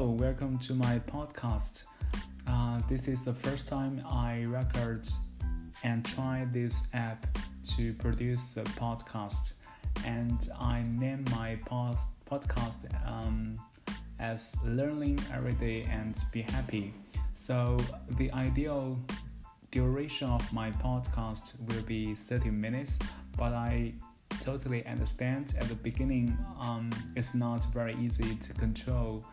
Hello, welcome to my podcast. Uh, this is the first time I record and try this app to produce a podcast, and I name my pod- podcast um, as Learning Every Day and Be Happy. So, the ideal duration of my podcast will be 30 minutes, but I totally understand at the beginning um, it's not very easy to control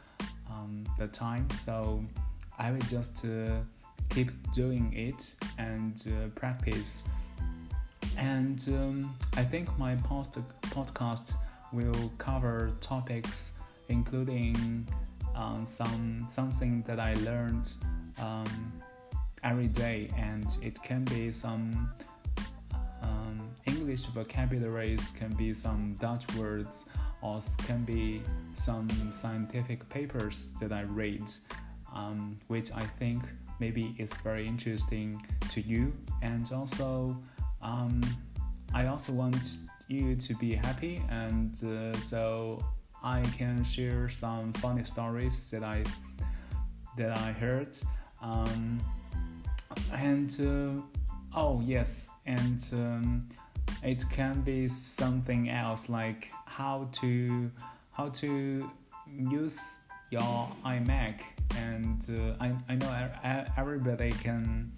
um, the time. So i will just uh, keep doing it and uh, practice. And um, i think my post- podcast will cover topics including um, some something that i learned um, every day. And it can be some English vocabularies can be some Dutch words or can be some scientific papers that I read, um, which I think maybe is very interesting to you. And also, um, I also want you to be happy, and uh, so I can share some funny stories that I that I heard. Um, and uh, oh yes, and um, it can be something else like how to how to use your iMac. And uh, I, I know everybody can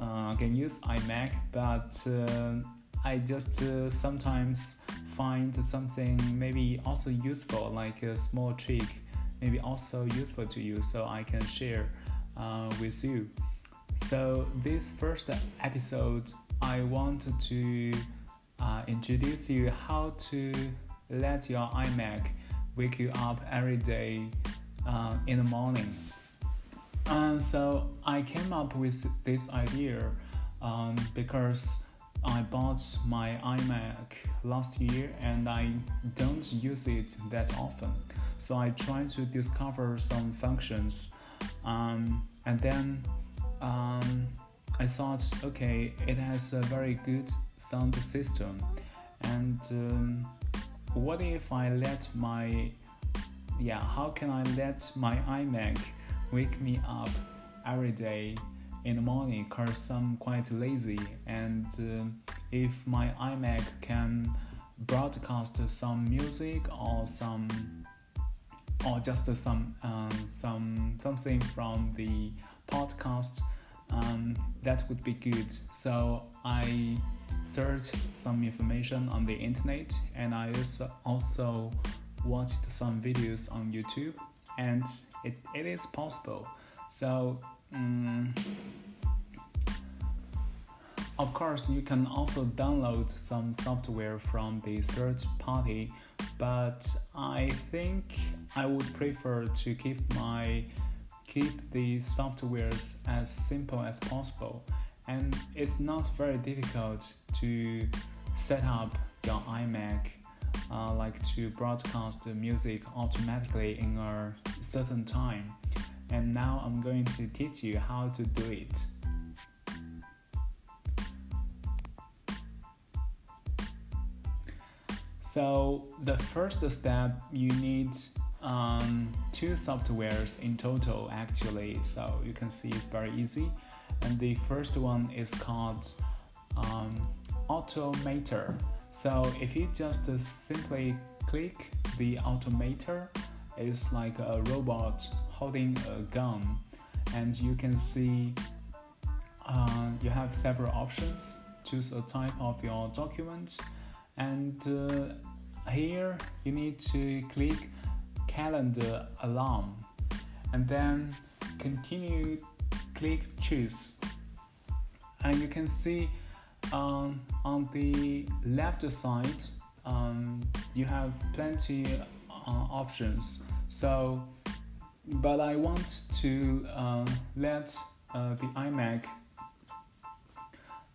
uh, can use iMac but uh, I just uh, sometimes find something maybe also useful like a small trick maybe also useful to you so I can share uh, with you so this first episode I want to uh, introduce you how to let your iMac wake you up every day uh, in the morning. And so I came up with this idea um, because I bought my iMac last year and I don't use it that often. So I try to discover some functions um, and then um, I thought, okay, it has a very good sound system, and um, what if I let my, yeah, how can I let my iMac wake me up every day in the morning? Cause I'm quite lazy, and uh, if my iMac can broadcast some music or some or just some um, some something from the podcast um, that would be good. So I searched some information on the internet and I also watched some videos on YouTube and it, it is possible. So um, of course, you can also download some software from the third party, but I think I would prefer to keep my keep the softwares as simple as possible and it's not very difficult to set up your iMac uh, like to broadcast the music automatically in a certain time and now I'm going to teach you how to do it. So the first step you need um, two softwares in total actually so you can see it's very easy. And the first one is called um, automator. So if you just uh, simply click the automator it's like a robot holding a gun. And you can see uh, you have several options. Choose a type of your document. And uh, here you need to click calendar alarm and then continue click choose. And you can see um, on the left side um, you have plenty uh, options. So but I want to uh, let uh, the iMac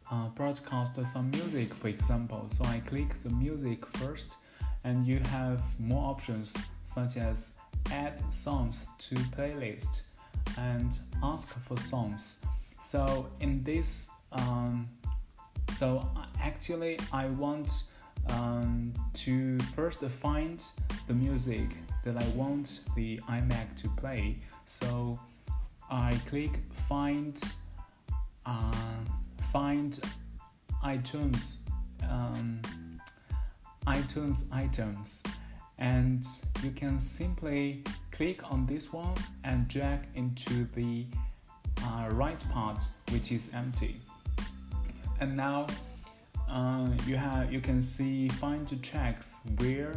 uh, broadcast some music for example. So I click the music first and you have more options such as add songs to playlist and ask for songs. So in this, um, so actually I want um, to first find the music that I want the iMac to play. So I click find uh, find iTunes um, iTunes items and you can simply click on this one and drag into the uh, right part which is empty. And now uh, you have you can see find tracks where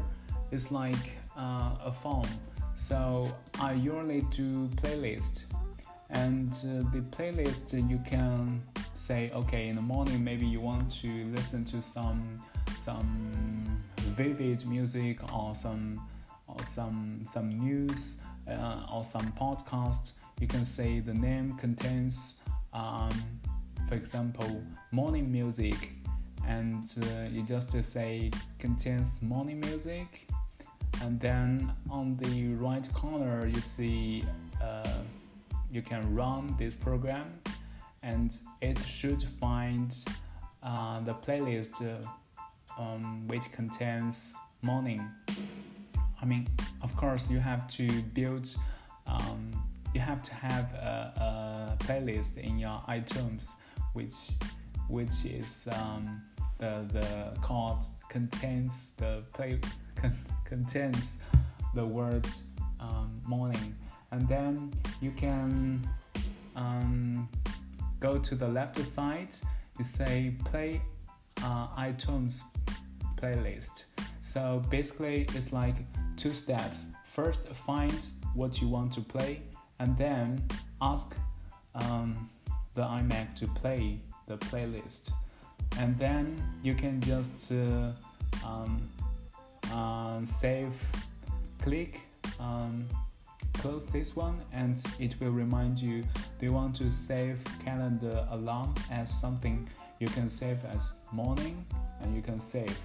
it's like uh, a form. So I usually do playlist. And uh, the playlist you can say okay in the morning maybe you want to listen to some some vivid music or some or some some news uh, or some podcast you can say the name contains um, for example morning music. And uh, you just say contains morning music. And then on the right corner you see uh, you can run this program. And it should find uh, the playlist uh, um, which contains morning i mean of course you have to build um, you have to have a, a, playlist in your itunes which which is um, the the card contains the play con, contains the word um, morning and then you can um, go to the left side you say play uh, itunes playlist. So basically it's like two steps. First find what you want to play and then ask um, the iMac to play the playlist. And then you can just uh, um, uh, save click um, close this one and it will remind you. You want to save calendar alarm as something you can save as morning and you can save.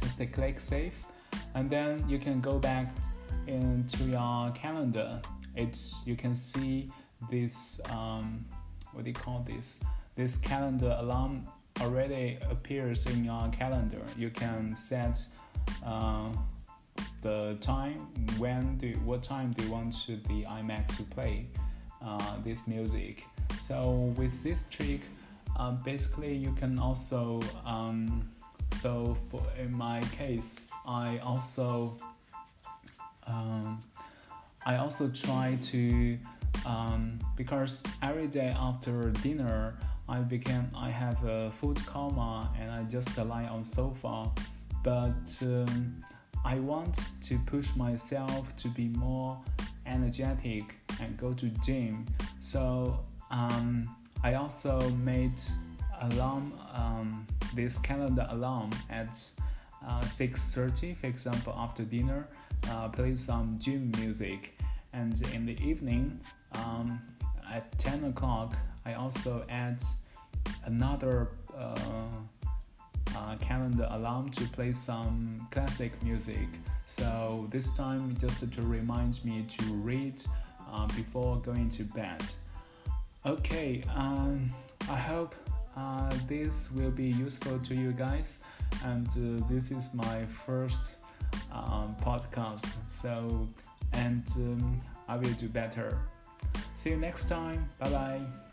Just click save. And then you can go back into your calendar. It's you can see this um, what do you call this? This calendar alarm already appears in your calendar. You can set uh, the time when do what time do you want to the iMac to play uh, this music. So with this trick, uh, basically you can also um, so for in my case, I also um, I also try to um, because every day after dinner I became I have a food coma and I just lie on sofa, but um, I want to push myself to be more energetic and go to gym. So um, I also made alarm um, this calendar alarm at uh, 6.30 for example after dinner uh, play some gym music and in the evening um, at 10 o'clock I also add another uh, uh, calendar alarm to play some classic music. So this time, just to remind me to read uh, before going to bed. Okay, um, I hope uh, this will be useful to you guys, and uh, this is my first um, podcast. So, and um, I will do better. See you next time. Bye bye.